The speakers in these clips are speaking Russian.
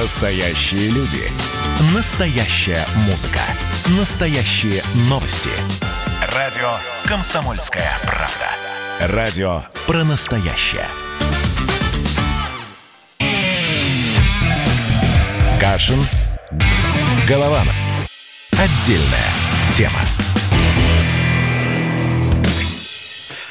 Настоящие люди. Настоящая музыка. Настоящие новости. Радио «Комсомольская правда». Радио про настоящее. Кашин. Голованов. Отдельная тема.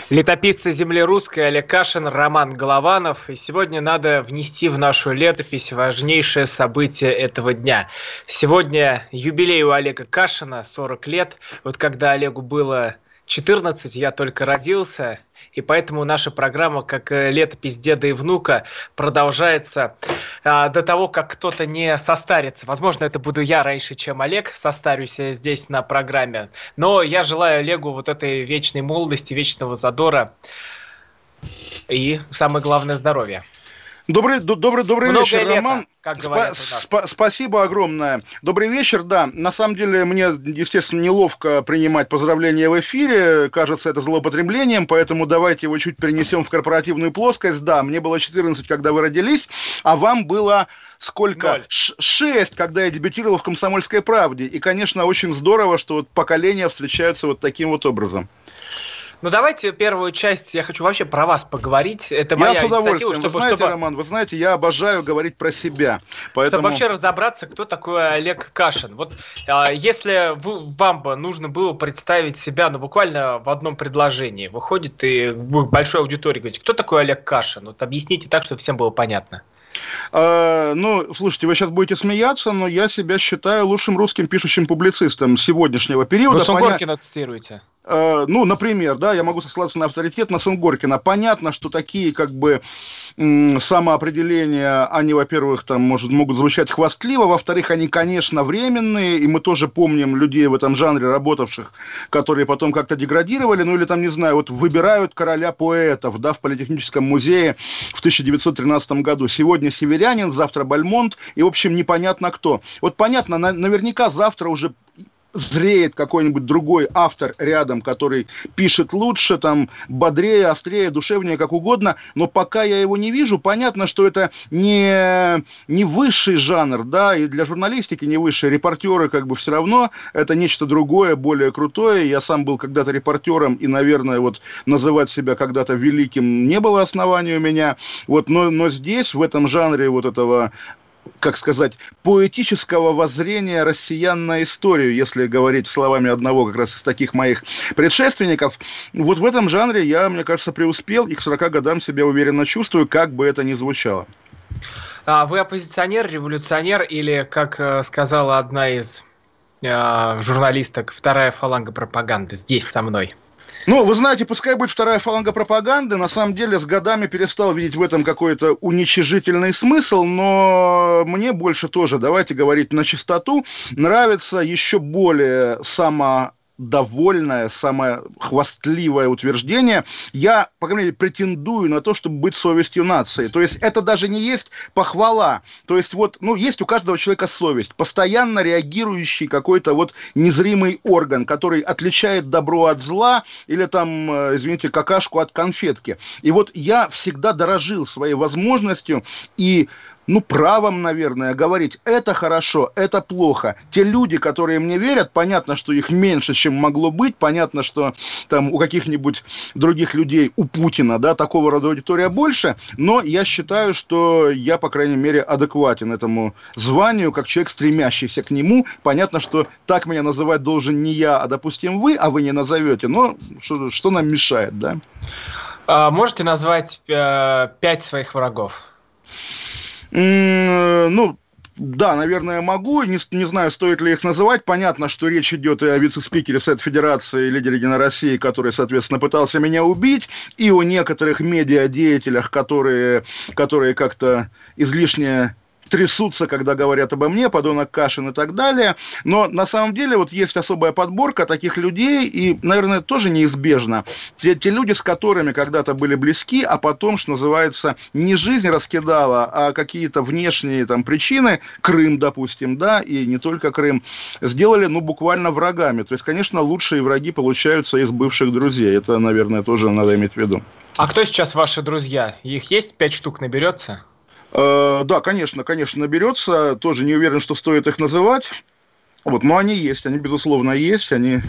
Летописцы земли русской Олег Кашин, Роман Голованов. И сегодня надо внести в нашу летопись важнейшее событие этого дня. Сегодня юбилей у Олега Кашина, 40 лет. Вот когда Олегу было 14 я только родился, и поэтому наша программа, как э, летопись деда и внука, продолжается а, до того, как кто-то не состарится. Возможно, это буду я раньше, чем Олег, состарюсь здесь на программе. Но я желаю Олегу вот этой вечной молодости, вечного задора и, самое главное, здоровья. Добрый, добрый, добрый Много вечер, лета, Роман. Как спа- спа- спасибо огромное. Добрый вечер, да. На самом деле мне, естественно, неловко принимать поздравления в эфире. Кажется, это злоупотреблением, поэтому давайте его чуть перенесем в корпоративную плоскость. Да, мне было 14, когда вы родились, а вам было сколько? Шесть, когда я дебютировал в «Комсомольской правде». И, конечно, очень здорово, что вот поколения встречаются вот таким вот образом. Ну давайте первую часть, я хочу вообще про вас поговорить. Это я моя с удовольствием. Чтобы, вы знаете, чтобы... Роман, вы знаете, я обожаю говорить про себя. Поэтому... Чтобы вообще разобраться, кто такой Олег Кашин. Вот а, если вы, вам бы нужно было представить себя, ну буквально в одном предложении, выходит и вы большой аудитории говорите, кто такой Олег Кашин? Вот объясните так, чтобы всем было понятно. А, ну, слушайте, вы сейчас будете смеяться, но я себя считаю лучшим русским пишущим публицистом сегодняшнего периода. Вы Сунгоркина Поня... цитируете. Э, ну, например, да, я могу сослаться на авторитет на Сунгоркина. Понятно, что такие как бы самоопределения, они, во-первых, там, может, могут звучать хвастливо, во-вторых, они, конечно, временные, и мы тоже помним людей в этом жанре работавших, которые потом как-то деградировали, ну или там, не знаю, вот выбирают короля поэтов, да, в Политехническом музее в 1913 году. Сегодня Северянин, завтра Бальмонт, и, в общем, непонятно кто. Вот понятно, на, наверняка завтра уже зреет какой-нибудь другой автор рядом, который пишет лучше, там, бодрее, острее, душевнее, как угодно, но пока я его не вижу, понятно, что это не, не высший жанр, да, и для журналистики не высший, репортеры как бы все равно, это нечто другое, более крутое, я сам был когда-то репортером, и, наверное, вот называть себя когда-то великим не было основания у меня, вот, но, но здесь, в этом жанре вот этого как сказать, поэтического воззрения россиян на историю, если говорить словами одного как раз из таких моих предшественников. Вот в этом жанре я, мне кажется, преуспел и к 40 годам себя уверенно чувствую, как бы это ни звучало. А вы оппозиционер, революционер или, как э, сказала одна из э, журналисток, вторая фаланга пропаганды здесь со мной? Ну, вы знаете, пускай будет вторая фаланга пропаганды, на самом деле с годами перестал видеть в этом какой-то уничижительный смысл, но мне больше тоже, давайте говорить на чистоту, нравится еще более само довольное, самое хвастливое утверждение. Я, по крайней мере, претендую на то, чтобы быть совестью нации. То есть это даже не есть похвала. То есть вот, ну, есть у каждого человека совесть, постоянно реагирующий какой-то вот незримый орган, который отличает добро от зла или там, э, извините, какашку от конфетки. И вот я всегда дорожил своей возможностью и ну, правом, наверное, говорить, это хорошо, это плохо. Те люди, которые мне верят, понятно, что их меньше, чем могло быть, понятно, что там у каких-нибудь других людей, у Путина, да, такого рода аудитория больше, но я считаю, что я, по крайней мере, адекватен этому званию, как человек, стремящийся к нему. Понятно, что так меня называть должен не я, а, допустим, вы, а вы не назовете, но что, что нам мешает, да? А можете назвать э, пять своих врагов? Ну, да, наверное, могу. Не, не знаю, стоит ли их называть. Понятно, что речь идет и о вице-спикере Совет Федерации, лидере Единой России, который, соответственно, пытался меня убить, и о некоторых медиадеятелях, которые, которые как-то излишне трясутся, когда говорят обо мне, подонок Кашин и так далее. Но на самом деле вот есть особая подборка таких людей, и, наверное, тоже неизбежно. Те, те люди, с которыми когда-то были близки, а потом, что называется, не жизнь раскидала, а какие-то внешние там причины, Крым, допустим, да, и не только Крым, сделали, ну, буквально врагами. То есть, конечно, лучшие враги получаются из бывших друзей. Это, наверное, тоже надо иметь в виду. А кто сейчас ваши друзья? Их есть пять штук наберется? Э, да, конечно, конечно, наберется. Тоже не уверен, что стоит их называть. Вот, но они есть, они безусловно есть, они.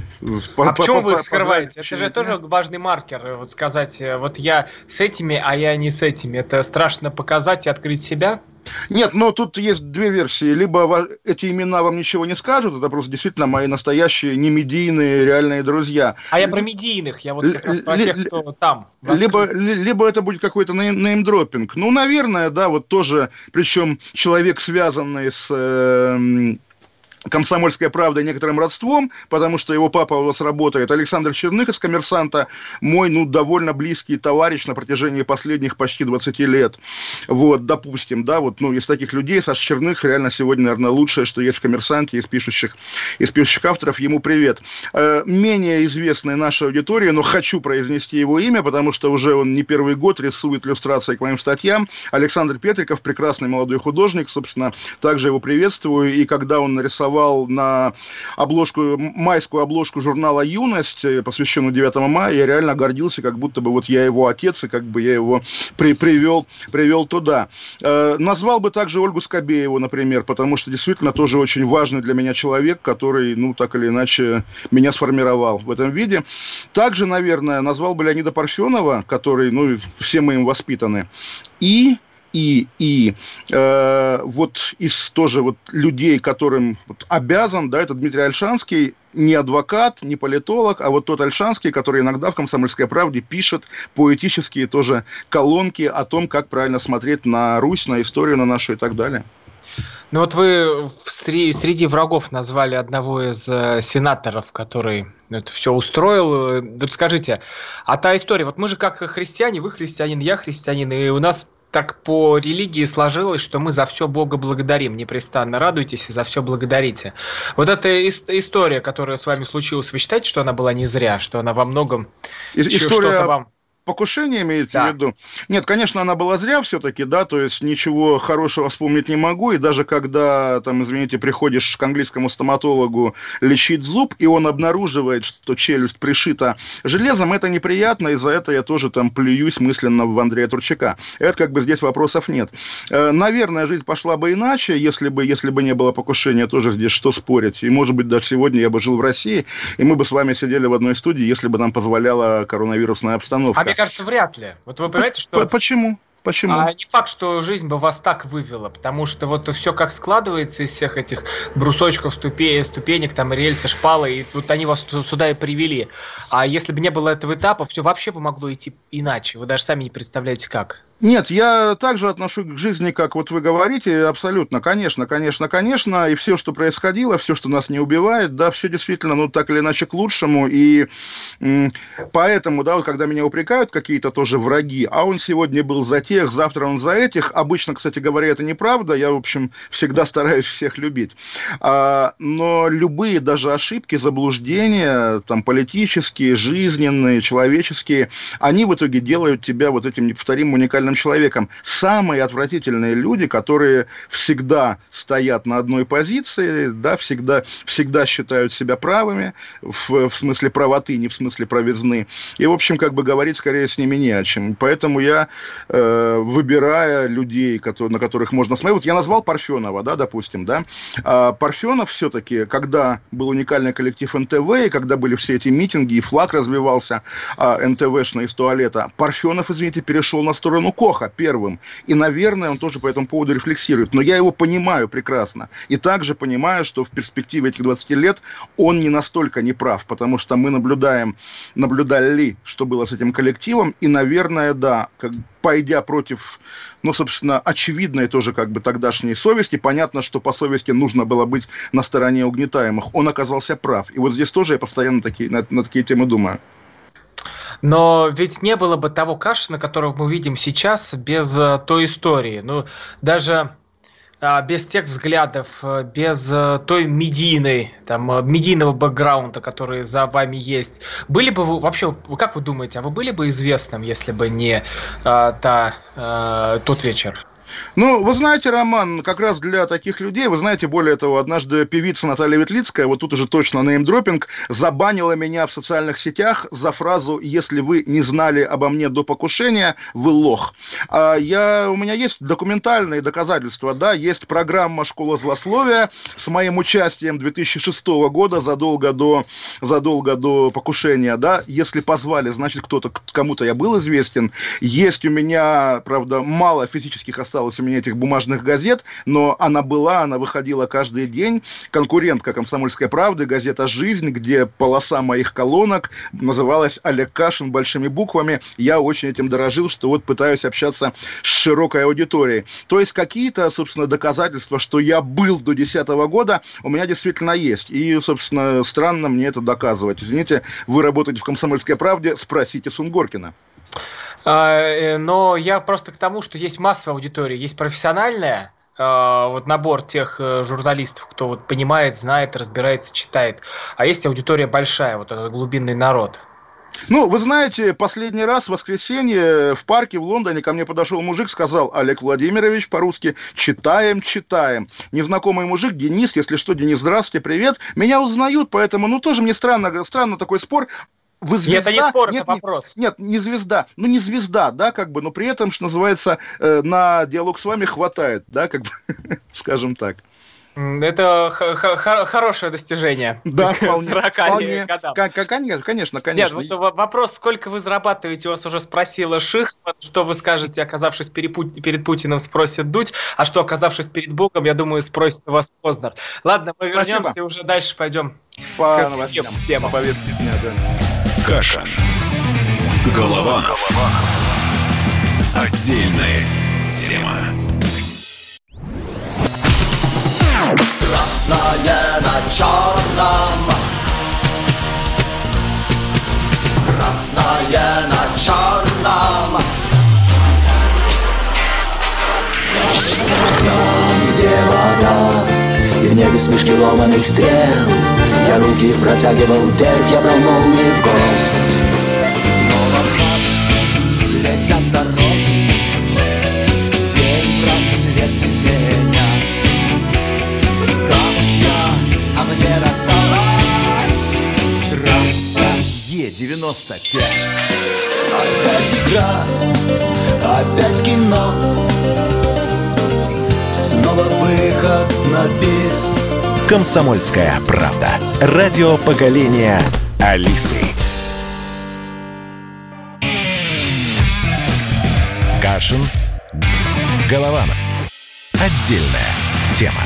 А почему вы их скрываете? Это же тоже важный маркер, э, вот сказать, э, вот я с этими, а я не с этими. Это страшно показать и открыть себя. Нет, но тут есть две версии. Либо эти имена вам ничего не скажут, это просто действительно мои настоящие, не медийные, реальные друзья. А я про медийных, я вот как раз про тех, кто там. Либо, либо это будет какой-то неймдропинг. Ну, наверное, да, вот тоже, причем человек, связанный с э, комсомольская правда некоторым родством, потому что его папа у нас работает. Александр Черных из «Коммерсанта» мой, ну, довольно близкий товарищ на протяжении последних почти 20 лет. Вот, допустим, да, вот, ну, из таких людей Саш Черных реально сегодня, наверное, лучшее, что есть в «Коммерсанте» из пишущих, из пишущих авторов. Ему привет. Э, менее известный нашей аудитории, но хочу произнести его имя, потому что уже он не первый год рисует иллюстрации к моим статьям. Александр Петриков, прекрасный молодой художник, собственно, также его приветствую. И когда он нарисовал нарисовал на обложку, майскую обложку журнала «Юность», э, посвященную 9 мая, я реально гордился, как будто бы вот я его отец, и как бы я его при, привел, привел туда. Э, назвал бы также Ольгу Скобееву, например, потому что действительно тоже очень важный для меня человек, который, ну, так или иначе, меня сформировал в этом виде. Также, наверное, назвал бы Леонида Парфенова, который, ну, все мы им воспитаны. И и, и э, вот из тоже вот людей, которым вот обязан, да, это Дмитрий Альшанский, не адвокат, не политолог, а вот тот Альшанский, который иногда в «Комсомольской правде» пишет поэтические тоже колонки о том, как правильно смотреть на Русь, на историю на нашу и так далее. Ну вот вы среди врагов назвали одного из э, сенаторов, который это все устроил. Вот скажите, а та история, вот мы же как христиане, вы христианин, я христианин, и у нас так по религии сложилось, что мы за все Бога благодарим, непрестанно радуйтесь и за все благодарите. Вот эта история, которая с вами случилась, вы считаете, что она была не зря, что она во многом история... что-то вам покушение имеете да. в виду? Нет, конечно, она была зря все-таки, да, то есть ничего хорошего вспомнить не могу, и даже когда, там, извините, приходишь к английскому стоматологу лечить зуб, и он обнаруживает, что челюсть пришита железом, это неприятно, и за это я тоже там плююсь мысленно в Андрея Турчака. Это как бы здесь вопросов нет. Э, наверное, жизнь пошла бы иначе, если бы, если бы не было покушения, тоже здесь что спорить. И, может быть, даже сегодня я бы жил в России, и мы бы с вами сидели в одной студии, если бы нам позволяла коронавирусная обстановка. А кажется, вряд ли. Вот вы понимаете, что... Почему? Почему? А не факт, что жизнь бы вас так вывела, потому что вот все как складывается из всех этих брусочков, ступе, ступенек, там рельсы, шпалы, и тут они вас сюда и привели. А если бы не было этого этапа, все вообще бы могло идти иначе. Вы даже сами не представляете как. Нет, я также отношусь к жизни, как вот вы говорите, абсолютно, конечно, конечно, конечно, и все, что происходило, все, что нас не убивает, да, все действительно, ну, так или иначе, к лучшему, и поэтому, да, вот когда меня упрекают какие-то тоже враги, а он сегодня был за тех, завтра он за этих, обычно, кстати говоря, это неправда, я, в общем, всегда стараюсь всех любить, а, но любые даже ошибки, заблуждения, там, политические, жизненные, человеческие, они в итоге делают тебя вот этим неповторимым уникальным отвратительным человеком. Самые отвратительные люди, которые всегда стоят на одной позиции, да, всегда, всегда считают себя правыми, в, в смысле правоты, не в смысле правизны. И, в общем, как бы говорить скорее с ними не о чем. Поэтому я, э, выбирая людей, которые, на которых можно смотреть, вот я назвал Парфенова, да, допустим, да, а Парфенов все-таки, когда был уникальный коллектив НТВ, и когда были все эти митинги, и флаг развивался а, НТВшный из туалета, Парфенов, извините, перешел на сторону Коха первым. И, наверное, он тоже по этому поводу рефлексирует. Но я его понимаю прекрасно. И также понимаю, что в перспективе этих 20 лет он не настолько неправ, потому что мы наблюдаем, наблюдали, что было с этим коллективом. И, наверное, да, как, пойдя против, ну, собственно, очевидной тоже как бы тогдашней совести, понятно, что по совести нужно было быть на стороне угнетаемых. Он оказался прав. И вот здесь тоже я постоянно такие, на, на такие темы думаю. Но ведь не было бы того Кашина, которого мы видим сейчас, без э, той истории. Ну, даже а, без тех взглядов, э, без э, той медийной, там, медийного бэкграунда, который за вами есть, были бы вы вообще, как вы думаете, а вы были бы известным, если бы не а, та, а, тот вечер? Ну, вы знаете, Роман, как раз для таких людей, вы знаете, более того, однажды певица Наталья Ветлицкая, вот тут уже точно неймдропинг, забанила меня в социальных сетях за фразу «Если вы не знали обо мне до покушения, вы лох». А я, у меня есть документальные доказательства, да, есть программа «Школа злословия» с моим участием 2006 года, задолго до, задолго до покушения, да, если позвали, значит, кто-то, кому-то я был известен. Есть у меня, правда, мало физических осталось у меня этих бумажных газет, но она была, она выходила каждый день. Конкурентка «Комсомольской правды», газета «Жизнь», где полоса моих колонок называлась «Олег Кашин» большими буквами. Я очень этим дорожил, что вот пытаюсь общаться с широкой аудиторией. То есть какие-то, собственно, доказательства, что я был до 2010 года, у меня действительно есть. И, собственно, странно мне это доказывать. Извините, вы работаете в «Комсомольской правде», спросите Сунгоркина. А, э, но я просто к тому, что есть массовая аудитория, есть профессиональная, а, вот набор тех э, журналистов, кто вот понимает, знает, разбирается, читает. А есть аудитория большая, вот этот глубинный народ. Ну, вы знаете, последний раз в воскресенье в парке в Лондоне ко мне подошел мужик, сказал, Олег Владимирович, по-русски, читаем, читаем. Незнакомый мужик, Денис, если что, Денис, здравствуйте, привет. Меня узнают, поэтому, ну, тоже мне странно, странно такой спор. Вы звезда? Нет, это не спор, нет, это вопрос. Нет, не звезда. Ну, не звезда, да, как бы, но при этом, что называется, э, на диалог с вами хватает, да, как бы, скажем так. Это хорошее достижение. Да, вполне. вполне. Конечно, конечно, конечно. Нет, вот вопрос, сколько вы зарабатываете, у вас уже спросила Ших, что вы скажете, оказавшись перед Путиным, спросит Дудь, а что, оказавшись перед Богом, я думаю, спросит вас Познер. Ладно, мы вернемся и уже дальше пойдем по новостям. Тема повестки дня, да. Каша. Голованов. Отдельная тема. Красное на черном Красное на черном Там, где вода небе смешки ломаных стрел. Я руки протягивал вверх, я брал молнии в гость Снова в летят дороги День просвет менять Камушья, а мне досталась Трасса Е-95 Опять игра, опять кино Снова выход на бис «Комсомольская правда». Радио поколения Алисы. Кашин. Голованов. Отдельная тема.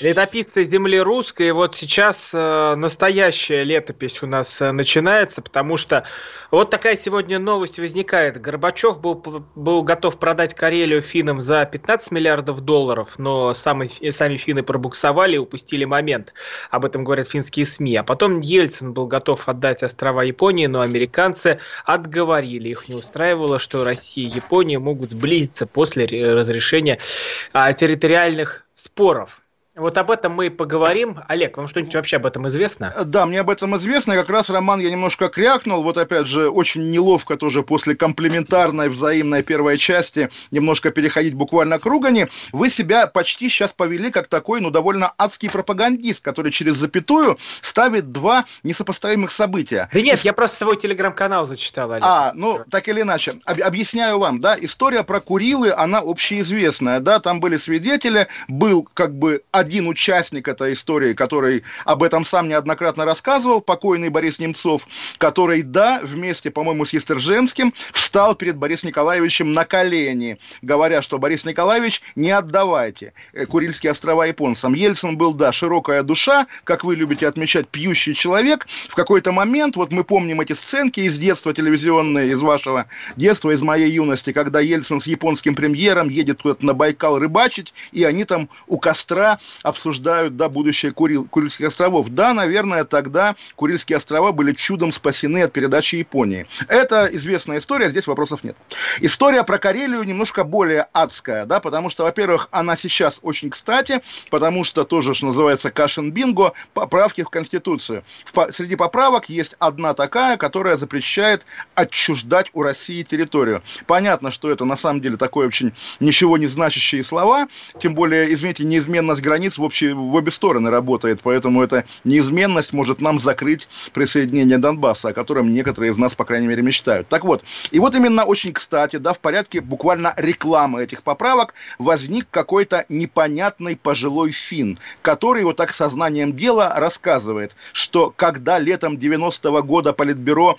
Летописцы земли русской. Вот сейчас э, настоящая летопись у нас э, начинается, потому что вот такая сегодня новость возникает. Горбачев был, был готов продать Карелию финнам за 15 миллиардов долларов, но сами, сами финны пробуксовали и упустили момент. Об этом говорят финские СМИ. А потом Ельцин был готов отдать острова Японии, но американцы отговорили. Их не устраивало, что Россия и Япония могут сблизиться после разрешения а, территориальных споров. Вот об этом мы и поговорим. Олег, вам что-нибудь вообще об этом известно? Да, мне об этом известно. Как раз, Роман, я немножко крякнул. Вот опять же, очень неловко тоже после комплементарной взаимной первой части немножко переходить буквально к ругани. Вы себя почти сейчас повели как такой, ну, довольно адский пропагандист, который через запятую ставит два несопоставимых события. Да нет, я просто свой телеграм-канал зачитал, Олег. А, ну, так или иначе. Об- объясняю вам, да, история про Курилы, она общеизвестная, да, там были свидетели, был как бы один участник этой истории, который об этом сам неоднократно рассказывал, покойный Борис Немцов, который, да, вместе, по-моему, с Естерженским встал перед Борисом Николаевичем на колени, говоря, что Борис Николаевич, не отдавайте э, Курильские острова японцам. Ельцин был, да, широкая душа, как вы любите отмечать, пьющий человек. В какой-то момент, вот мы помним эти сценки из детства телевизионные, из вашего детства, из моей юности, когда Ельцин с японским премьером едет куда-то на Байкал рыбачить, и они там у костра обсуждают, да, будущее Курил, Курильских островов. Да, наверное, тогда Курильские острова были чудом спасены от передачи Японии. Это известная история, здесь вопросов нет. История про Карелию немножко более адская, да, потому что, во-первых, она сейчас очень кстати, потому что тоже, что называется, кашин-бинго, поправки в Конституцию. В, среди поправок есть одна такая, которая запрещает отчуждать у России территорию. Понятно, что это на самом деле такое очень ничего не значащие слова, тем более, извините, неизменность границ в, общей, в обе стороны работает, поэтому эта неизменность может нам закрыть присоединение Донбасса, о котором некоторые из нас, по крайней мере, мечтают. Так вот, и вот именно очень кстати, да, в порядке буквально рекламы этих поправок возник какой-то непонятный пожилой фин, который вот так сознанием дела рассказывает, что когда летом 90-го года Политбюро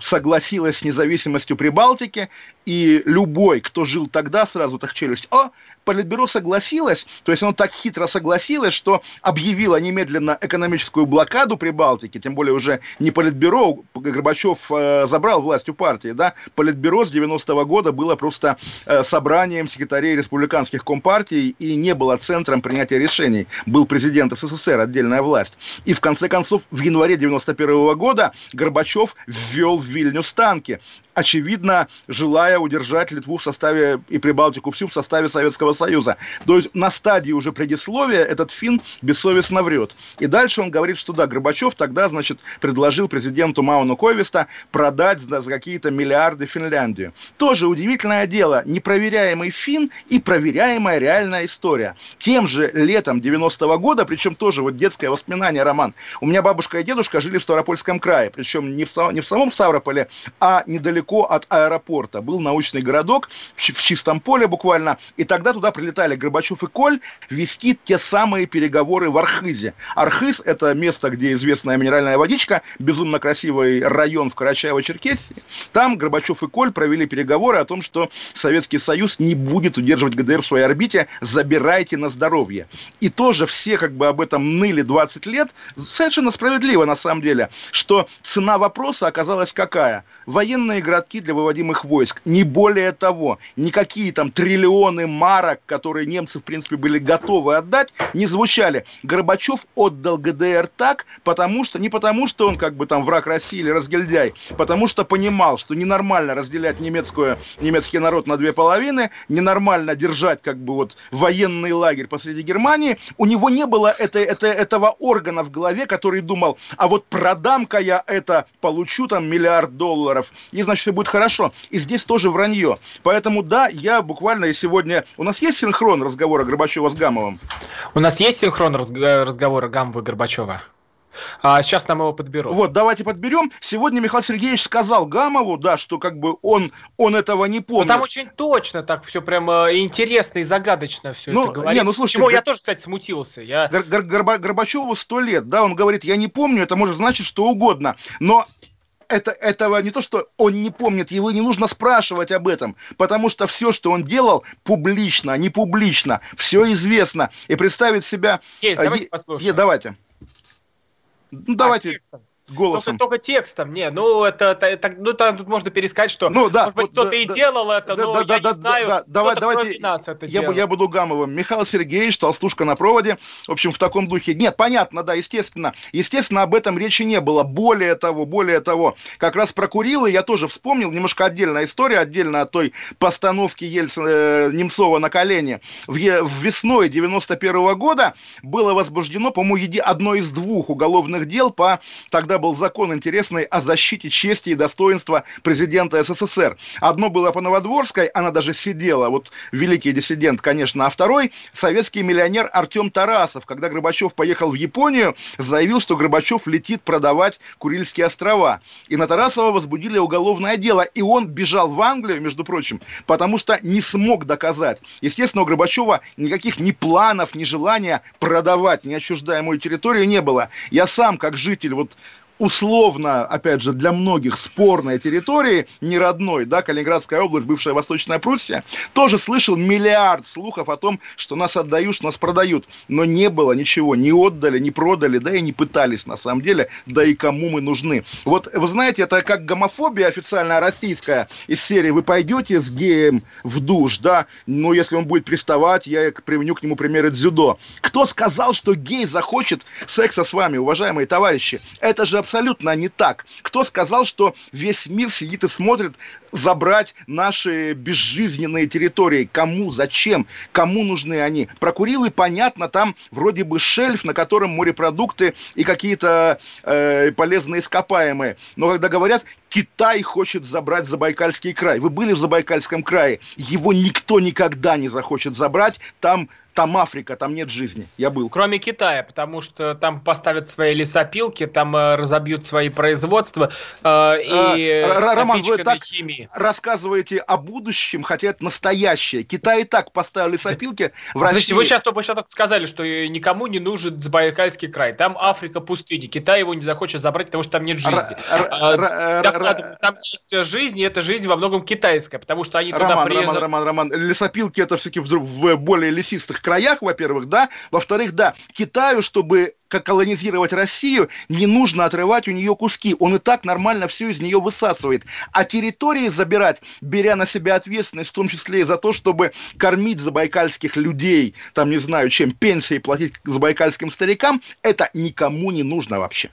согласилась с независимостью Прибалтики, и любой, кто жил тогда, сразу так челюсть, о, Политбюро согласилось, то есть оно так хитро согласилось, что объявило немедленно экономическую блокаду Прибалтики, тем более уже не Политбюро, Горбачев э, забрал власть у партии, да, Политбюро с 90-го года было просто э, собранием секретарей республиканских компартий и не было центром принятия решений, был президент СССР, отдельная власть. И в конце концов, в январе 91 -го года Горбачев ввел в Вильнюс танки, очевидно, желая удержать Литву в составе и Прибалтику всю в составе Советского Союза. То есть на стадии уже предисловия этот фин бессовестно врет. И дальше он говорит, что да, Горбачев тогда, значит, предложил президенту Мауну Ковиста продать за, за какие-то миллиарды Финляндию. Тоже удивительное дело. Непроверяемый фин и проверяемая реальная история. Тем же летом 90-го года, причем тоже вот детское воспоминание, Роман. У меня бабушка и дедушка жили в Ставропольском крае, причем не в, не в самом Ставрополе, а недалеко от аэропорта. Был научный городок в чистом поле буквально, и тогда туда прилетали Горбачев и Коль вести те самые переговоры в Архизе. Архиз – это место, где известная минеральная водичка, безумно красивый район в Карачаево-Черкесии. Там Горбачев и Коль провели переговоры о том, что Советский Союз не будет удерживать ГДР в своей орбите, забирайте на здоровье. И тоже все как бы об этом ныли 20 лет, совершенно справедливо на самом деле, что цена вопроса оказалась какая? Военные городки для выводимых войск, не более того, никакие там триллионы марок, которые немцы, в принципе, были готовы отдать, не звучали. Горбачев отдал ГДР так, потому что, не потому что он как бы там враг России или разгильдяй, потому что понимал, что ненормально разделять немецкую, немецкий народ на две половины, ненормально держать как бы вот военный лагерь посреди Германии. У него не было это, это, этого органа в голове, который думал, а вот продам-ка я это, получу там миллиард долларов, и значит все будет хорошо. И здесь тоже вранье. Поэтому да, я буквально и сегодня... У нас есть синхрон разговора Горбачева с Гамовым? У нас есть синхрон разговора Гамова и Горбачева? А сейчас нам его подберут. Вот, давайте подберем. Сегодня Михаил Сергеевич сказал Гамову, да, что как бы он, он этого не помнит. Ну, там очень точно так все прям э, интересно и загадочно все ну, это говорится. Не, ну, слушайте, Почему Гор... я тоже, кстати, смутился. Я... Гор- Гор- Горба- Горбачеву сто лет, да, он говорит, я не помню, это может значить что угодно. Но это, этого не то, что он не помнит, его не нужно спрашивать об этом, потому что все, что он делал, публично, не публично, все известно. И представить себя... Есть, давайте послушаем. Е, давайте. Ну, давайте. А, голосом. Только, только текстом, не, ну это, это, ну там тут можно пересказать, что ну, да, может быть кто-то да, и да, делал это, да, но да, я да, не знаю, да, давай, давайте, это я, делал. я буду Гамовым. Михаил Сергеевич, толстушка на проводе, в общем, в таком духе. Нет, понятно, да, естественно, естественно, об этом речи не было. Более того, более того, как раз про Курилы я тоже вспомнил, немножко отдельная история, отдельно от той постановки Ельцина, э, Немцова на колени. В, в весной 91 -го года было возбуждено, по-моему, одно из двух уголовных дел по тогда был закон интересный о защите чести и достоинства президента СССР. Одно было по Новодворской, она даже сидела, вот великий диссидент, конечно, а второй советский миллионер Артем Тарасов, когда Горбачев поехал в Японию, заявил, что Горбачев летит продавать Курильские острова. И на Тарасова возбудили уголовное дело, и он бежал в Англию, между прочим, потому что не смог доказать. Естественно, у Горбачева никаких ни планов, ни желания продавать неотчуждаемую территорию не было. Я сам, как житель вот условно, опять же, для многих спорной территории, не родной, да, Калининградская область, бывшая Восточная Пруссия, тоже слышал миллиард слухов о том, что нас отдают, что нас продают. Но не было ничего, не отдали, не продали, да и не пытались на самом деле, да и кому мы нужны. Вот, вы знаете, это как гомофобия официальная российская из серии «Вы пойдете с геем в душ», да, но если он будет приставать, я применю к нему примеры дзюдо. Кто сказал, что гей захочет секса с вами, уважаемые товарищи? Это же абсолютно не так. Кто сказал, что весь мир сидит и смотрит забрать наши безжизненные территории? Кому, зачем, кому нужны они? Про Курилы понятно, там вроде бы шельф, на котором морепродукты и какие-то э, полезные ископаемые. Но когда говорят, Китай хочет забрать Забайкальский край. Вы были в Забайкальском крае? Его никто никогда не захочет забрать. Там там Африка, там нет жизни. Я был. Кроме Китая, потому что там поставят свои лесопилки, там э, разобьют свои производства э, и а, Роман, вы так химии. рассказываете о будущем, хотя это настоящее. Китай и так поставил лесопилки в России. Подождите, вы сейчас, вы сейчас только сказали, что никому не нужен Забайкальский край. Там Африка пустыни. Китай его не захочет забрать, потому что там нет жизни. А, там есть жизнь, и эта жизнь во многом китайская, потому что они туда приезжают. Роман, Роман, Роман, лесопилки это все-таки в более лесистых краях, во-первых, да. Во-вторых, да, Китаю, чтобы как колонизировать Россию, не нужно отрывать у нее куски. Он и так нормально все из нее высасывает. А территории забирать, беря на себя ответственность, в том числе и за то, чтобы кормить забайкальских людей, там, не знаю, чем пенсии платить забайкальским старикам, это никому не нужно вообще.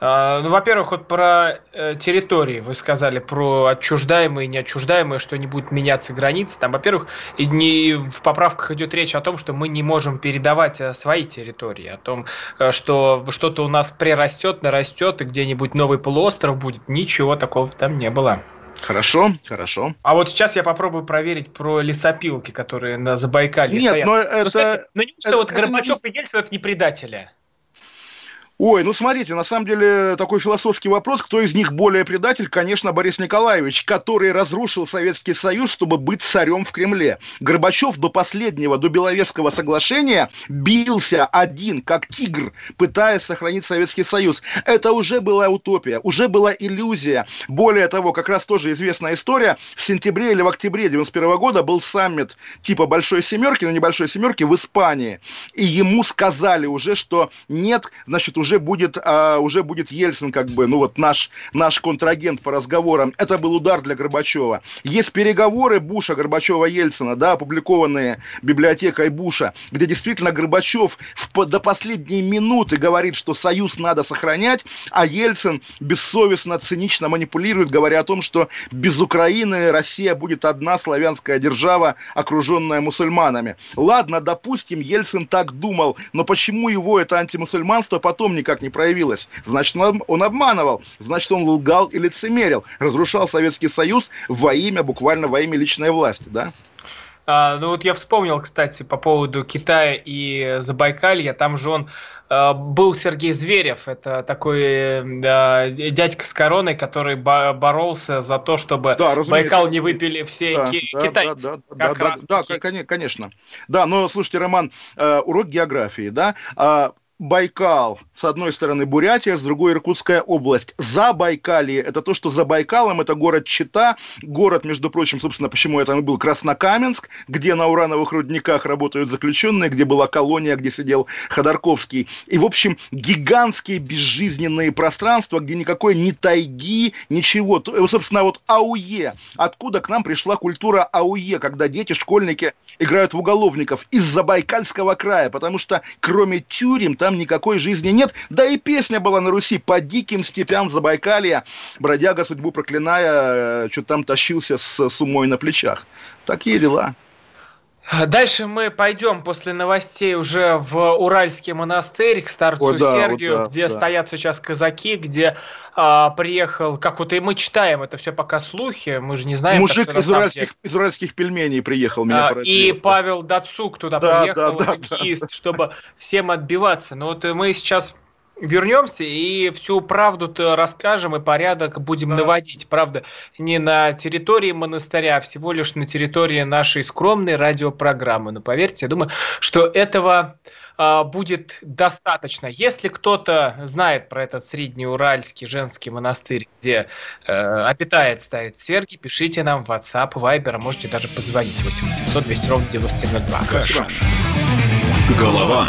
А, ну, во-первых, вот про э, территории вы сказали, про отчуждаемые, неотчуждаемые, что не будет меняться границы. Там, во-первых, и не, в поправках идет речь о том, что мы не можем передавать э, свои территории, о том, э, что что-то у нас прирастет, нарастет, и где-нибудь новый полуостров будет. Ничего такого там не было. Хорошо, хорошо. А вот сейчас я попробую проверить про лесопилки, которые на Забайкалье Нет, стоят. но ну, это... Ну, скажите, ну неужто это, вот Горбачев это... и Ельцин это не предатели? Ой, ну смотрите, на самом деле такой философский вопрос, кто из них более предатель, конечно, Борис Николаевич, который разрушил Советский Союз, чтобы быть царем в Кремле. Горбачев до последнего, до Беловежского соглашения бился один, как тигр, пытаясь сохранить Советский Союз. Это уже была утопия, уже была иллюзия. Более того, как раз тоже известная история, в сентябре или в октябре 91 года был саммит типа Большой Семерки, на небольшой Семерке в Испании. И ему сказали уже, что нет, значит, уже уже будет, а, уже будет Ельцин, как бы, ну вот наш, наш контрагент по разговорам. Это был удар для Горбачева. Есть переговоры Буша, Горбачева, Ельцина, да, опубликованные библиотекой Буша, где действительно Горбачев в, до последней минуты говорит, что союз надо сохранять, а Ельцин бессовестно, цинично манипулирует, говоря о том, что без Украины Россия будет одна славянская держава, окруженная мусульманами. Ладно, допустим, Ельцин так думал, но почему его это антимусульманство потом не никак не проявилось. Значит, он, он обманывал, значит, он лгал и лицемерил, разрушал Советский Союз во имя, буквально во имя личной власти, да? А, ну вот я вспомнил, кстати, по поводу Китая и Забайкалья, там же он а, был Сергей Зверев, это такой э, дядька с короной, который боролся за то, чтобы да, Байкал не выпили все да, ки- да, китайцы. Да, да, да, да, да, конечно. Да, но слушайте, Роман, э, урок географии, да, а, Байкал, с одной стороны Бурятия, с другой Иркутская область. За Байкалье, это то, что за Байкалом, это город Чита, город, между прочим, собственно, почему я там был, Краснокаменск, где на урановых рудниках работают заключенные, где была колония, где сидел Ходорковский. И, в общем, гигантские безжизненные пространства, где никакой ни тайги, ничего. Собственно, вот АУЕ. Откуда к нам пришла культура АУЕ, когда дети, школьники играют в уголовников? Из Забайкальского края, потому что кроме тюрем там там никакой жизни нет. Да и песня была на Руси «По диким степям Забайкалья». Бродяга, судьбу проклиная, э, что там тащился с сумой на плечах. Такие дела. Дальше мы пойдем после новостей уже в Уральский монастырь к старцу О, да, Сергию, вот да, где да. стоят сейчас казаки, где а, приехал, как вот и мы читаем, это все пока слухи, мы же не знаем. Мужик из уральских, из уральских пельменей приехал меня а, И Павел Дацук туда да, приехал, да, да, да, чтобы всем отбиваться. Но вот мы сейчас вернемся и всю правду-то расскажем и порядок будем наводить. Правда, не на территории монастыря, а всего лишь на территории нашей скромной радиопрограммы. Но поверьте, я думаю, что этого а, будет достаточно. Если кто-то знает про этот среднеуральский женский монастырь, где э, обитает старец Сергий, пишите нам в WhatsApp, Viber, а можете даже позвонить 800 200 ровно 9702. Каша. Голова.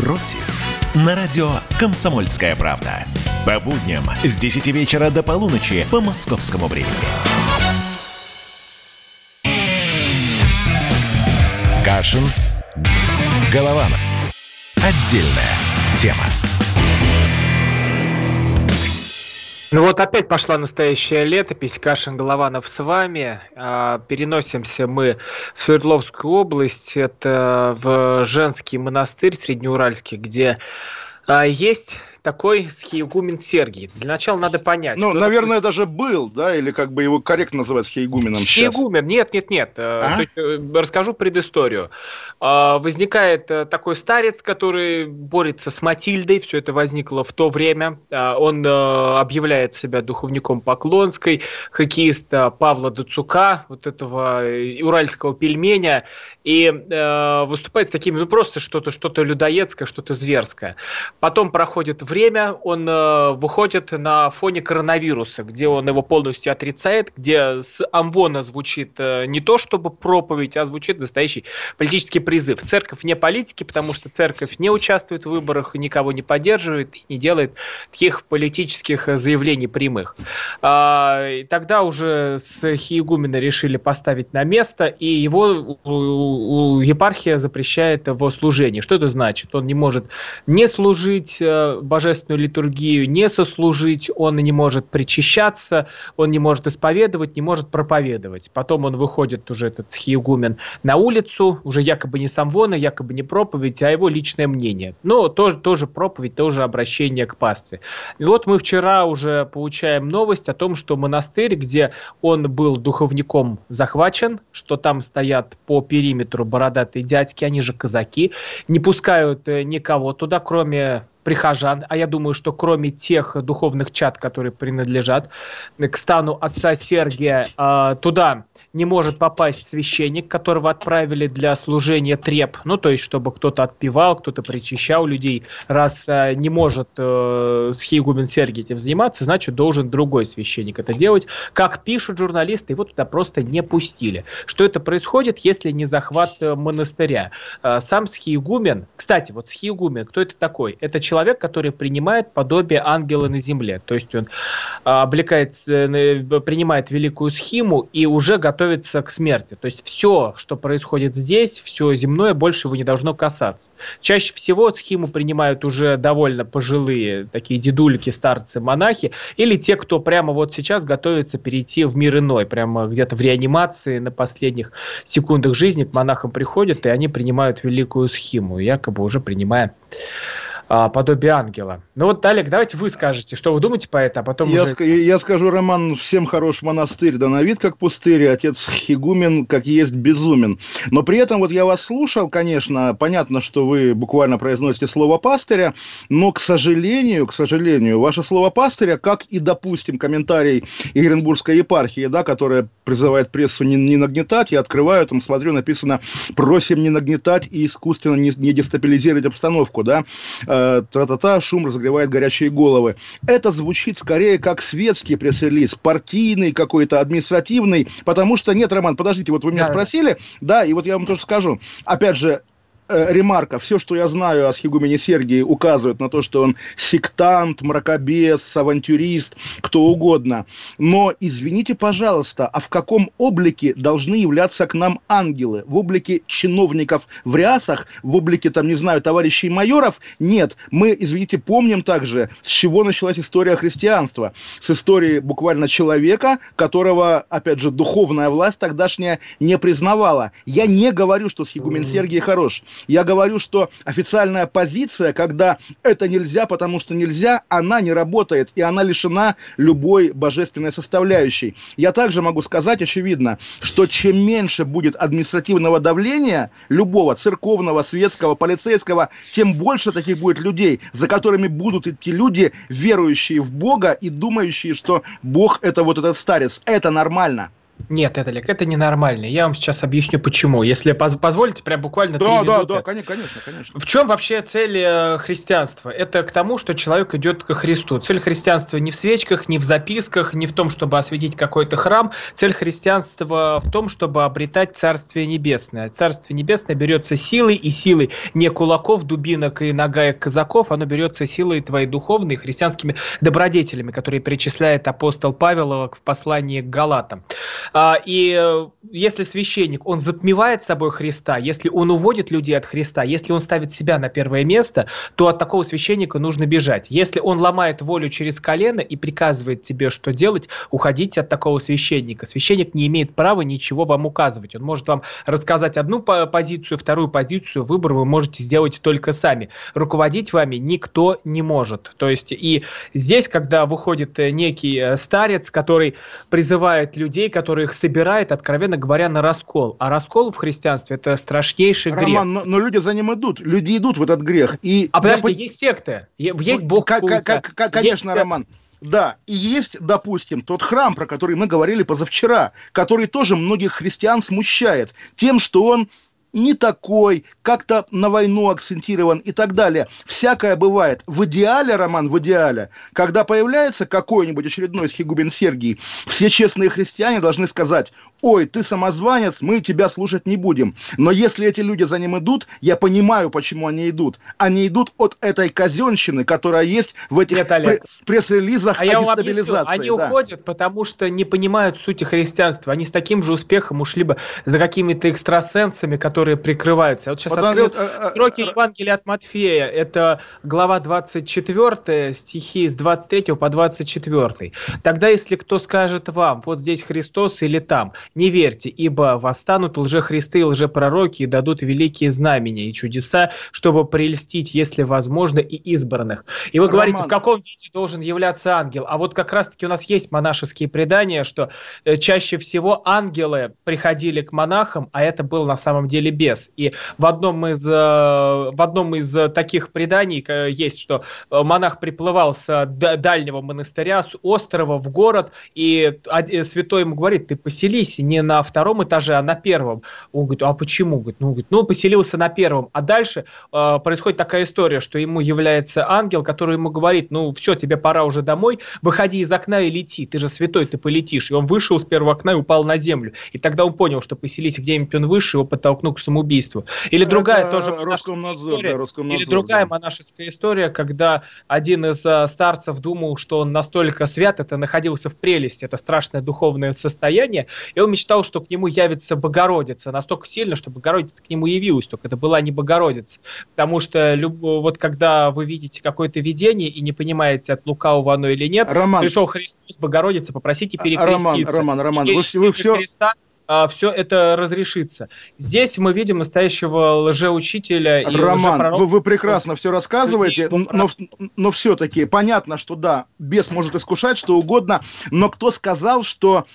против. На радио «Комсомольская правда». По будням с 10 вечера до полуночи по московскому времени. Кашин. Голованов. Отдельная тема. Ну вот опять пошла настоящая летопись. Кашин Голованов с вами. А, переносимся мы в Свердловскую область. Это в женский монастырь среднеуральский, где а, есть такой схиегумен Сергий. Для начала надо понять. Ну, наверное, такой... даже был, да, или как бы его корректно называть схиегуменом Схиегумен, нет, нет, нет. Э, а? Э, расскажу предысторию. А, возникает э, такой старец, который борется с Матильдой, все это возникло в то время. Он объявляет себя духовником Поклонской, хоккеиста Павла Дацука, вот этого уральского пельменя, и выступает с такими, ну, просто что-то что людоедское, что-то зверское. Потом проходит время, он э, выходит на фоне коронавируса, где он его полностью отрицает, где с Амвона звучит э, не то чтобы проповедь, а звучит настоящий политический призыв. Церковь не политики, потому что церковь не участвует в выборах, никого не поддерживает, не делает таких политических заявлений прямых. И тогда уже с Хиегумена решили поставить на место, и его у, епархия запрещает его служение. Что это значит? Он не может не служить э, божественную литургию не сослужить, он не может причащаться, он не может исповедовать, не может проповедовать. Потом он выходит уже, этот хиегумен, на улицу, уже якобы не самвона, якобы не проповедь, а его личное мнение. Но тоже, тоже проповедь, тоже обращение к пастве. И вот мы вчера уже получаем новость о том, что монастырь, где он был духовником захвачен, что там стоят по периметру бородатые дядьки, они же казаки, не пускают э, никого туда, кроме прихожан, а я думаю, что кроме тех духовных чат, которые принадлежат к стану отца Сергия, а, туда не может попасть священник, которого отправили для служения треп, ну, то есть, чтобы кто-то отпевал, кто-то причащал людей. Раз э, не может э, схиегумен Сергий этим заниматься, значит, должен другой священник это делать. Как пишут журналисты, его туда просто не пустили. Что это происходит, если не захват э, монастыря? Э, сам схиегумен, кстати, вот схиегумен, кто это такой? Это человек, который принимает подобие ангела на земле, то есть он э, облекает, э, принимает великую схиму и уже готов готовится к смерти. То есть все, что происходит здесь, все земное, больше его не должно касаться. Чаще всего схему принимают уже довольно пожилые такие дедульки, старцы, монахи, или те, кто прямо вот сейчас готовится перейти в мир иной, прямо где-то в реанимации на последних секундах жизни к монахам приходят, и они принимают великую схему, якобы уже принимая а, подобие ангела. Ну вот, Олег, давайте вы скажете, что вы думаете по этому, а потом я, уже... ск- я скажу, Роман, всем хорош монастырь, да на вид как пустырь, отец Хигумен как есть безумен. Но при этом вот я вас слушал, конечно, понятно, что вы буквально произносите слово пастыря, но, к сожалению, к сожалению, ваше слово пастыря, как и, допустим, комментарий Екатеринбургской епархии, да, которая призывает прессу не, не нагнетать, я открываю, там смотрю, написано «просим не нагнетать и искусственно не, не дестабилизировать обстановку», да, э, тра-та-та, шум разогревает горячие головы. Это звучит скорее как светский пресс-релиз, партийный какой-то, административный, потому что нет, Роман, подождите, вот вы меня да. спросили, да, и вот я вам тоже скажу, опять же, э, ремарка. Все, что я знаю о Схигумене Сергии, указывает на то, что он сектант, мракобес, авантюрист, кто угодно. Но, извините, пожалуйста, а в каком облике должны являться к нам ангелы? В облике чиновников в рясах, в облике, там, не знаю, товарищей майоров? Нет. Мы, извините, помним также, с чего началась история христианства. С истории буквально человека, которого, опять же, духовная власть тогдашняя не признавала. Я не говорю, что Схигумен Сергий хорош. Я говорю, что официальная позиция, когда это нельзя, потому что нельзя, она не работает, и она лишена любой божественной составляющей. Я также могу сказать, очевидно, что чем меньше будет административного давления, любого, церковного, светского, полицейского, тем больше таких будет людей, за которыми будут идти люди, верующие в Бога и думающие, что Бог это вот этот старец. Это нормально. Нет, это Олег, это ненормально. Я вам сейчас объясню, почему. Если поз- позволите, прям буквально Да, да, минуты. да, конечно, конечно. В чем вообще цель э, христианства? Это к тому, что человек идет к Христу. Цель христианства не в свечках, не в записках, не в том, чтобы осветить какой-то храм. Цель христианства в том, чтобы обретать Царствие Небесное. Царствие Небесное берется силой и силой не кулаков, дубинок и нагаек казаков, оно берется силой твоей духовной, христианскими добродетелями, которые перечисляет апостол Павел в послании к Галатам. А, И э, если священник, он затмевает собой Христа, если он уводит людей от Христа, если он ставит себя на первое место, то от такого священника нужно бежать. Если он ломает волю через колено и приказывает тебе, что делать, уходите от такого священника. Священник не имеет права ничего вам указывать. Он может вам рассказать одну по- позицию, вторую позицию, выбор вы можете сделать только сами. Руководить вами никто не может. То есть и здесь, когда выходит э, некий э, старец, который призывает людей, который их собирает, откровенно говоря, на раскол. А раскол в христианстве это страшнейший грех. Роман, но, но люди за ним идут. Люди идут в этот грех. И А я подожди, пон- есть секты, есть Ну, бог как- как- как- как- Конечно, есть, Роман. Да, и есть, допустим, тот храм, про который мы говорили позавчера, который тоже многих христиан смущает тем, что он не такой, как-то на войну акцентирован и так далее. Всякое бывает. В идеале, Роман, в идеале, когда появляется какой-нибудь очередной Схигубин Сергий, все честные христиане должны сказать, ой, ты самозванец, мы тебя слушать не будем. Но если эти люди за ним идут, я понимаю, почему они идут. Они идут от этой казенщины, которая есть в этих Нет, Олег. пресс-релизах А о я вам объясню, дестабилизации. они да. уходят, потому что не понимают сути христианства. Они с таким же успехом ушли бы за какими-то экстрасенсами, которые прикрываются. Я вот сейчас Потому- открыл э, э, строки э, Евангелия от Матфея. Это глава 24, стихи с 23 по 24. Тогда, если кто скажет вам, вот здесь Христос или там, не верьте, ибо восстанут лжехристы и лжепророки и дадут великие знамения и чудеса, чтобы прельстить, если возможно, и избранных. И вы Роман. говорите, в каком виде должен являться ангел? А вот как раз-таки у нас есть монашеские предания, что э, чаще всего ангелы приходили к монахам, а это был на самом деле бес. И в одном из, э, в одном из таких преданий э, есть, что монах приплывал с дальнего монастыря, с острова в город, и святой ему говорит, ты поселись не на втором этаже, а на первом. Он говорит, а почему? Говорит, ну, говорит, ну, поселился на первом. А дальше э, происходит такая история, что ему является ангел, который ему говорит, ну, все, тебе пора уже домой, выходи из окна и лети, ты же святой, ты полетишь. И он вышел с первого окна и упал на землю. И тогда он понял, что поселись где-нибудь он выше, его подтолкнул к самоубийству. Или другая Это тоже монашеская Роскомнадзор, история. да, Роскомнадзор, Или другая да. монашеская история, когда один из э, старцев думал, что он настолько свят, это находился в прелести, это страшное духовное состояние, и он мечтал, что к нему явится Богородица, настолько сильно, что Богородица к нему явилась, только это была не Богородица. Потому что люб- вот когда вы видите какое-то видение и не понимаете, от лукавого оно или нет, Роман, пришел Христос, Богородица, попросите А, перекреститься. Роман, Роман, Роман, И вы, вы все, Христа все это разрешится. Здесь мы видим настоящего лжеучителя и Роман, вы, вы прекрасно все рассказываете, но, но все-таки понятно, что да, бес может искушать что угодно, но кто сказал, что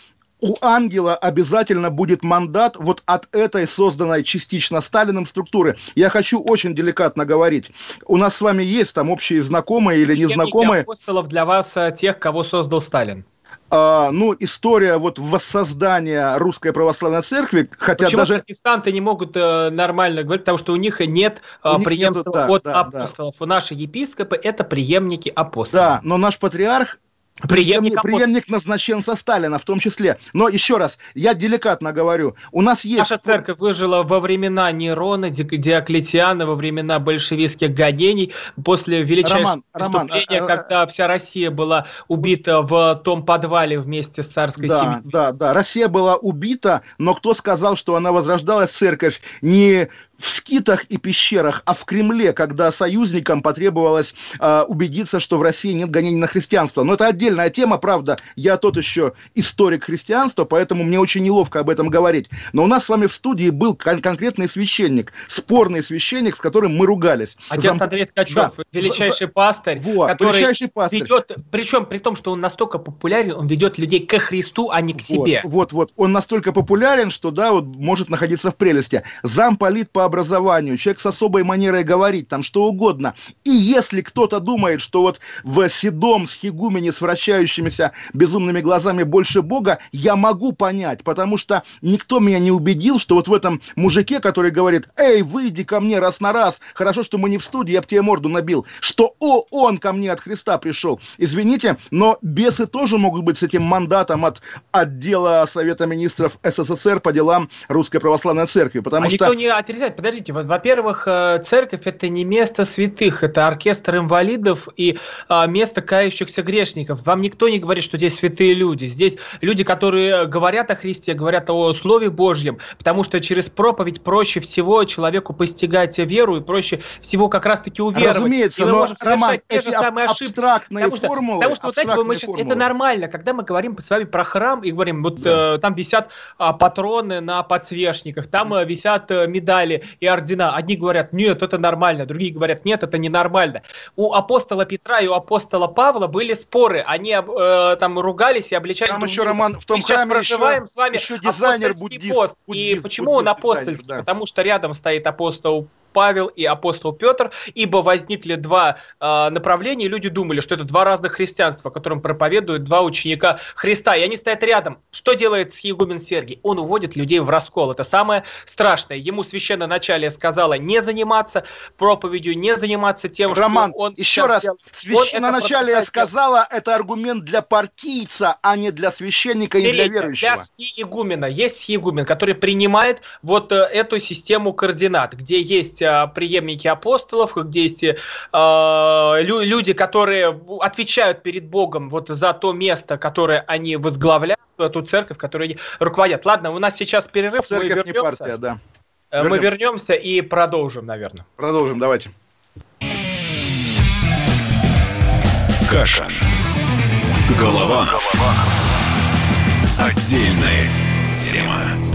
у ангела обязательно будет мандат вот от этой созданной частично Сталиным структуры. Я хочу очень деликатно говорить. У нас с вами есть там общие знакомые или незнакомые. апостолов для вас э, тех, кого создал Сталин. А, ну, история вот воссоздания русской православной церкви, хотя Почему даже... протестанты не могут э, нормально говорить, потому что у них нет э, У преемства нету, да, от да, да. апостолов. У наши епископы это преемники апостолов. Да, но наш патриарх Преемник, преемник назначенца Сталина в том числе. Но еще раз, я деликатно говорю, у нас есть... Наша церковь выжила во времена Нерона, Диоклетиана, во времена большевистских гонений, после величайшего Роман, преступления, Роман, когда а, вся Россия была убита в том подвале вместе с царской да, семьей. Да, да, Россия была убита, но кто сказал, что она возрождалась, церковь, не в скитах и пещерах, а в Кремле, когда союзникам потребовалось э, убедиться, что в России нет гонений на христианство. Но это отдельная тема, правда. Я тот еще историк христианства, поэтому мне очень неловко об этом говорить. Но у нас с вами в студии был кон- конкретный священник, спорный священник, с которым мы ругались. Отец Зам... Андрей Ткачев, да. величайший пастырь, вот, который величайший пастырь. ведет, причем при том, что он настолько популярен, он ведет людей ко Христу, а не к вот, себе. Вот, вот, он настолько популярен, что, да, вот может находиться в прелести. Замполит по образованию, человек с особой манерой говорить, там что угодно. И если кто-то думает, что вот в седом схигумене с вращающимися безумными глазами больше Бога, я могу понять, потому что никто меня не убедил, что вот в этом мужике, который говорит, эй, выйди ко мне раз на раз, хорошо, что мы не в студии, я бы тебе морду набил, что о, он ко мне от Христа пришел. Извините, но бесы тоже могут быть с этим мандатом от отдела Совета Министров СССР по делам Русской Православной Церкви, потому а что... никто не отрезает, подождите, вот, во-первых, э, церковь это не место святых, это оркестр инвалидов и а, место кающихся грешников. Вам никто не говорит, что здесь святые люди. Здесь люди, которые говорят о Христе, говорят о Слове Божьем, потому что через проповедь проще всего человеку постигать веру и проще всего как раз-таки уверовать. Разумеется, и мы но, можем Роман, те же самые ошибки. абстрактные потому что, формулы, потому что, вот знаете, мы сейчас, это нормально, когда мы говорим с вами про храм и говорим, вот да. э, там висят а, патроны на подсвечниках, там а, висят а, медали и ордена. Одни говорят, нет, это нормально, другие говорят, нет, это ненормально. У апостола Петра и у апостола Павла были споры, они э, там ругались и обличали. Там еще, Роман, в том Мы храме проживаем еще, с вами еще дизайнер буддист, пост. Буддист, и почему буддист, он апостольский? Да. Потому что рядом стоит апостол Павел и апостол Петр, ибо возникли два э, направления, и люди думали, что это два разных христианства, которым проповедуют два ученика Христа, и они стоят рядом. Что делает схиегумен Сергий? Он уводит людей в раскол. Это самое страшное. Ему священное начале сказала не заниматься проповедью, не заниматься тем, Роман, что он еще раз, священное начале сказала, это аргумент для партийца, а не для священника и для верующего. Для схиегумена. Есть схиегумен, который принимает вот э, эту систему координат, где есть преемники апостолов, где есть э, люди, которые отвечают перед Богом вот за то место, которое они возглавляют, эту церковь, которую они руководят. Ладно, у нас сейчас перерыв, церковь мы вернемся. Не партия, да. Вернемся. Мы вернемся и продолжим, наверное. Продолжим, давайте. Каша. Голова. Голова. Отдельная тема.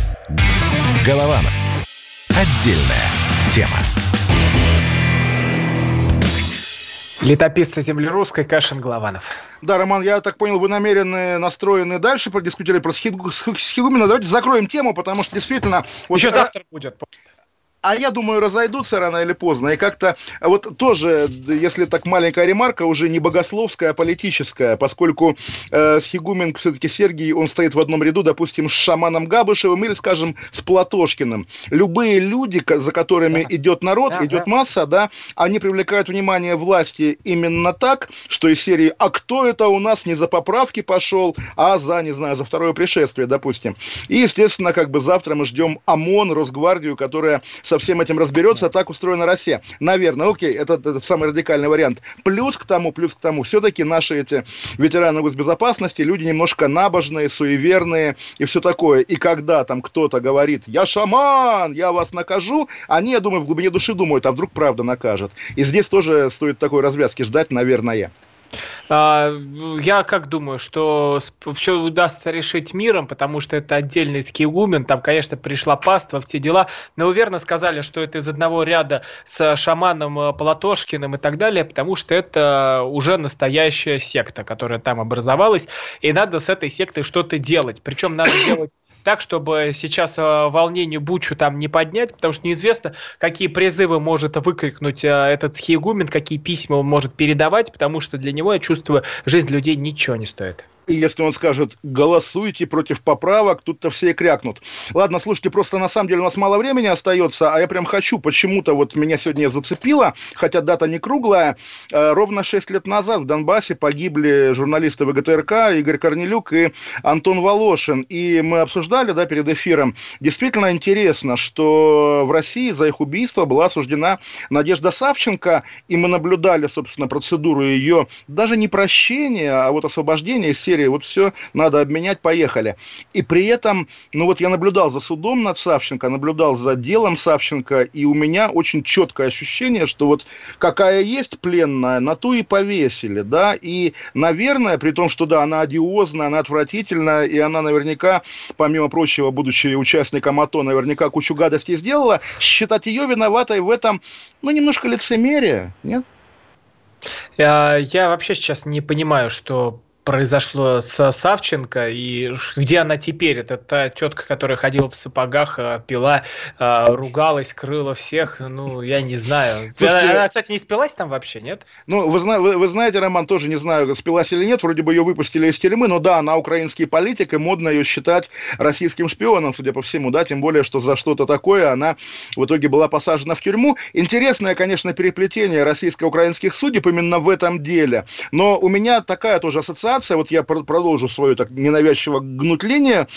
Голованов. Отдельная тема. Летописцы земли русской Кашин Голованов. Да, Роман, я так понял, вы намерены, настроены дальше продискутировать про Схигумина. Давайте закроем тему, потому что действительно... Вот Еще завтра будет а я думаю, разойдутся рано или поздно. И как-то вот тоже, если так маленькая ремарка, уже не богословская, а политическая, поскольку э, Схигумен все-таки Сергий, он стоит в одном ряду, допустим, с шаманом Габышевым или, скажем, с Платошкиным. Любые люди, за которыми да. идет народ, да, идет да. масса, да, они привлекают внимание власти именно так, что из серии «А кто это у нас не за поправки пошел, а за, не знаю, за второе пришествие», допустим. И, естественно, как бы завтра мы ждем ОМОН, Росгвардию, которая со всем этим разберется, так устроена Россия. Наверное, окей, это, это самый радикальный вариант. Плюс к тому, плюс к тому, все-таки наши эти ветераны госбезопасности, люди немножко набожные, суеверные и все такое. И когда там кто-то говорит, я шаман, я вас накажу, они, я думаю, в глубине души думают, а вдруг правда накажет. И здесь тоже стоит такой развязки ждать, наверное. А, я как думаю, что все удастся решить миром, потому что это отдельный скиллумен, там, конечно, пришла паства, все дела, но вы верно сказали, что это из одного ряда с шаманом э, Платошкиным и так далее, потому что это уже настоящая секта, которая там образовалась, и надо с этой сектой что-то делать. Причем надо делать так, чтобы сейчас э, волнение Бучу там не поднять, потому что неизвестно, какие призывы может выкрикнуть э, этот схиегумен, какие письма он может передавать, потому что для него, я чувствую, жизнь людей ничего не стоит. И если он скажет, голосуйте против поправок, тут-то все и крякнут. Ладно, слушайте, просто на самом деле у нас мало времени остается, а я прям хочу, почему-то вот меня сегодня зацепило, хотя дата не круглая. Э, ровно 6 лет назад в Донбассе погибли журналисты ВГТРК Игорь Корнелюк и Антон Волошин. И мы обсуждали, да, перед эфиром, действительно интересно, что в России за их убийство была осуждена Надежда Савченко, и мы наблюдали, собственно, процедуру ее даже не прощения, а вот освобождения из серии вот все, надо обменять, поехали. И при этом, ну вот я наблюдал за судом над Савченко, наблюдал за делом Савченко, и у меня очень четкое ощущение, что вот какая есть пленная, на ту и повесили, да, и, наверное, при том, что, да, она одиозная, она отвратительная, и она наверняка, помимо прочего, будучи участником АТО, наверняка кучу гадостей сделала, считать ее виноватой в этом, ну, немножко лицемерие, нет? Я, я вообще сейчас не понимаю, что произошло с Савченко и где она теперь? Это та тетка, которая ходила в сапогах, а, пила, а, ругалась, крыла всех. Ну, я не знаю. Слушайте, она, кстати, не спилась там вообще, нет? Ну, вы, вы, вы знаете, Роман, тоже не знаю, спилась или нет. Вроде бы ее выпустили из тюрьмы, но да, она украинский политик, и модно ее считать российским шпионом, судя по всему, да, тем более, что за что-то такое она в итоге была посажена в тюрьму. Интересное, конечно, переплетение российско-украинских судеб именно в этом деле. Но у меня такая тоже ассоциация ассоциация, вот я продолжу свое так ненавязчиво гнутление,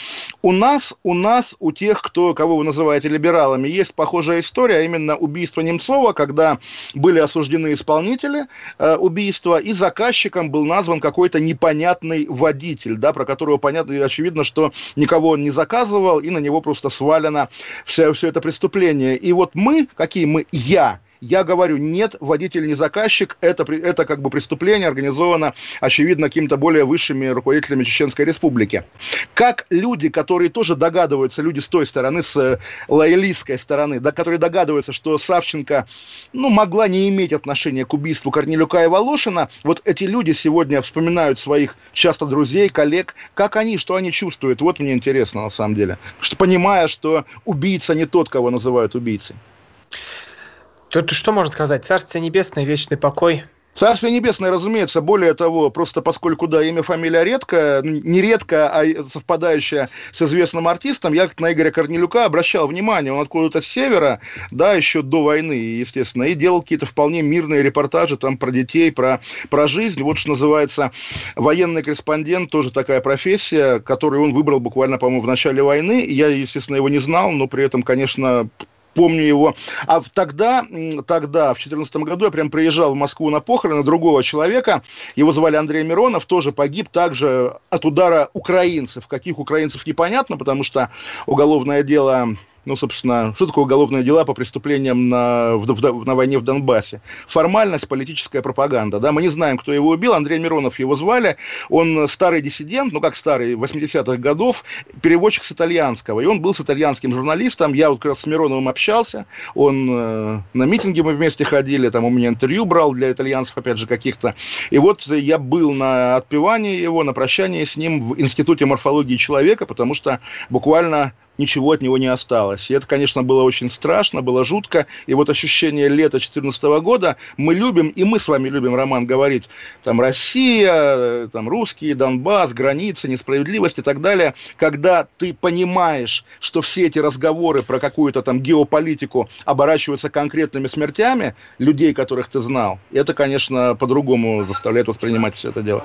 у нас, у нас, у тех, кто, кого вы называете либералами, есть похожая история, а именно убийство Немцова, когда были осуждены исполнители э, убийства, и заказчиком был назван какой-то непонятный водитель, да, про которого понятно и очевидно, что никого он не заказывал, и на него просто свалено все, все это преступление. И вот мы, какие мы, я, я говорю, нет, водитель не заказчик, это, это как бы преступление организовано, очевидно, какими-то более высшими руководителями Чеченской Республики. Как люди, которые тоже догадываются, люди с той стороны, с э, лоялистской стороны, да, которые догадываются, что Савченко, ну, могла не иметь отношения к убийству Корнелюка и Волошина, вот эти люди сегодня вспоминают своих часто друзей, коллег, как они, что они чувствуют, вот мне интересно на самом деле. Что понимая, что убийца не тот, кого называют убийцей. Тут что можно сказать? Царствие небесное, вечный покой. Царствие Небесное, разумеется, более того, просто поскольку, да, имя, фамилия редко, не редко, а совпадающая с известным артистом, я на Игоря Корнелюка обращал внимание, он откуда-то с севера, да, еще до войны, естественно, и делал какие-то вполне мирные репортажи там про детей, про, про жизнь, вот что называется военный корреспондент, тоже такая профессия, которую он выбрал буквально, по-моему, в начале войны, я, естественно, его не знал, но при этом, конечно, помню его. А тогда, тогда, в 2014 году, я прям приезжал в Москву на похороны другого человека, его звали Андрей Миронов, тоже погиб также от удара украинцев. Каких украинцев непонятно, потому что уголовное дело ну, собственно, что такое уголовные дела по преступлениям на, в, в, на войне в Донбассе? Формальность, политическая пропаганда, да, мы не знаем, кто его убил, Андрей Миронов его звали, он старый диссидент, ну, как старый, 80-х годов, переводчик с итальянского, и он был с итальянским журналистом, я вот как раз с Мироновым общался, он э, на митинги мы вместе ходили, там у меня интервью брал для итальянцев, опять же, каких-то, и вот я был на отпевании его, на прощании с ним в Институте морфологии человека, потому что буквально ничего от него не осталось. И это, конечно, было очень страшно, было жутко. И вот ощущение лета 2014 года мы любим, и мы с вами любим, Роман, говорить, там, Россия, там, русские, Донбасс, границы, несправедливость и так далее. Когда ты понимаешь, что все эти разговоры про какую-то там геополитику оборачиваются конкретными смертями людей, которых ты знал, это, конечно, по-другому заставляет воспринимать все это дело.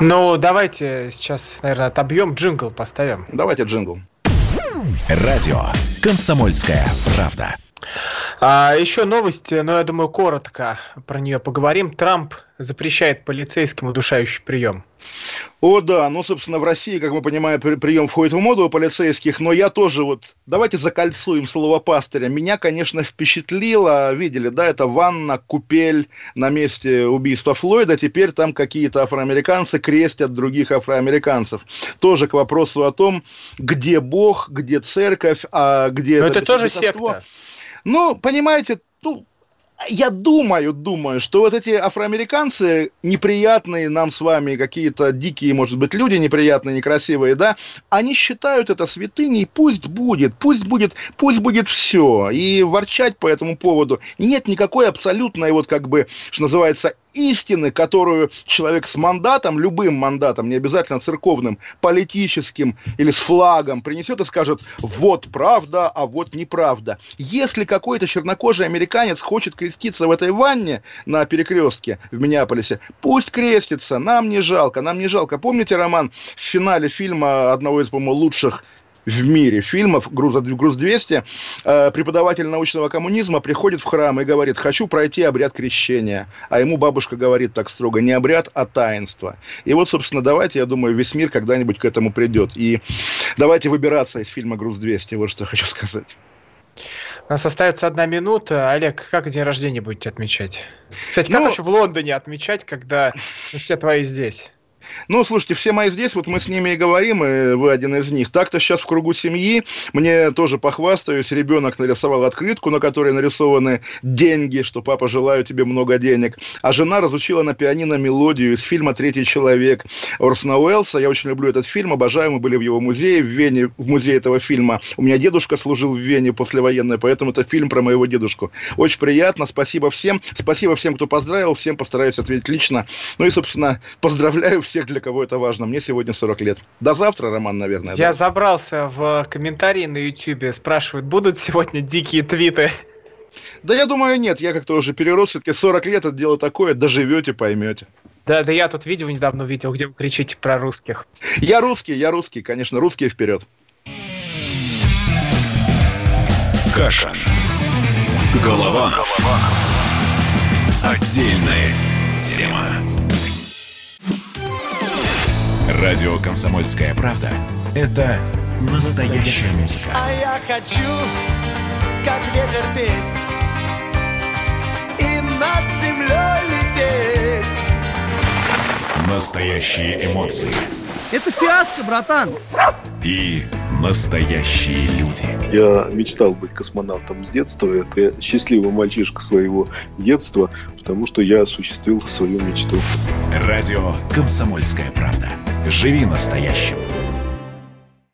Ну, давайте сейчас, наверное, отобьем джингл, поставим. Давайте джингл. Радио «Комсомольская правда». А, еще новости, но я думаю, коротко про нее поговорим. Трамп запрещает полицейским удушающий прием. О, да, ну, собственно, в России, как мы понимаем, прием входит в моду у полицейских, но я тоже вот, давайте закольцуем слово пастыря. Меня, конечно, впечатлило, видели, да, это ванна, купель на месте убийства Флойда, теперь там какие-то афроамериканцы крестят других афроамериканцев. Тоже к вопросу о том, где Бог, где церковь, а где... Но это, это тоже секта. Ну, понимаете, ну, я думаю, думаю, что вот эти афроамериканцы неприятные нам с вами, какие-то дикие, может быть, люди неприятные, некрасивые, да, они считают это святыней, пусть будет, пусть будет, пусть будет все. И ворчать по этому поводу нет никакой абсолютной, вот как бы, что называется, истины, которую человек с мандатом, любым мандатом, не обязательно церковным, политическим или с флагом принесет и скажет, вот правда, а вот неправда. Если какой-то чернокожий американец хочет креститься в этой ванне на перекрестке в Миннеаполисе, пусть крестится, нам не жалко, нам не жалко. Помните, Роман, в финале фильма одного из, по-моему, лучших в мире фильмов «Груз, «Груз-200», э, преподаватель научного коммунизма приходит в храм и говорит, хочу пройти обряд крещения. А ему бабушка говорит так строго, не обряд, а таинство. И вот, собственно, давайте, я думаю, весь мир когда-нибудь к этому придет. И давайте выбираться из фильма «Груз-200», вот что я хочу сказать. У нас остается одна минута. Олег, как день рождения будете отмечать? Кстати, как ну, вообще в Лондоне отмечать, когда все твои здесь? Ну, слушайте, все мои здесь, вот мы с ними и говорим, и вы один из них. Так-то сейчас в кругу семьи, мне тоже похвастаюсь, ребенок нарисовал открытку, на которой нарисованы деньги, что папа, желаю тебе много денег. А жена разучила на пианино мелодию из фильма «Третий человек» Орсона Уэллса. Я очень люблю этот фильм, обожаю, мы были в его музее, в Вене, в музее этого фильма. У меня дедушка служил в Вене послевоенной, поэтому это фильм про моего дедушку. Очень приятно, спасибо всем. Спасибо всем, кто поздравил, всем постараюсь ответить лично. Ну и, собственно, поздравляю всех всех, для кого это важно. Мне сегодня 40 лет. До завтра, Роман, наверное. Я да? забрался в комментарии на YouTube, спрашивают, будут сегодня дикие твиты? Да я думаю, нет. Я как-то уже перерос. Все-таки 40 лет это дело такое. Доживете, поймете. Да, да я тут видео недавно увидел, где вы кричите про русских. Я русский, я русский, конечно, русские вперед. Каша. Голова. Голова. Отдельная тема. Радио «Комсомольская правда» — это настоящая музыка. А я хочу, как ветер петь и над землей лететь. Настоящие эмоции. Это фиаско, братан. И настоящие люди. Я мечтал быть космонавтом с детства. Это счастливый мальчишка своего детства, потому что я осуществил свою мечту. Радио «Комсомольская правда». Живи настоящим.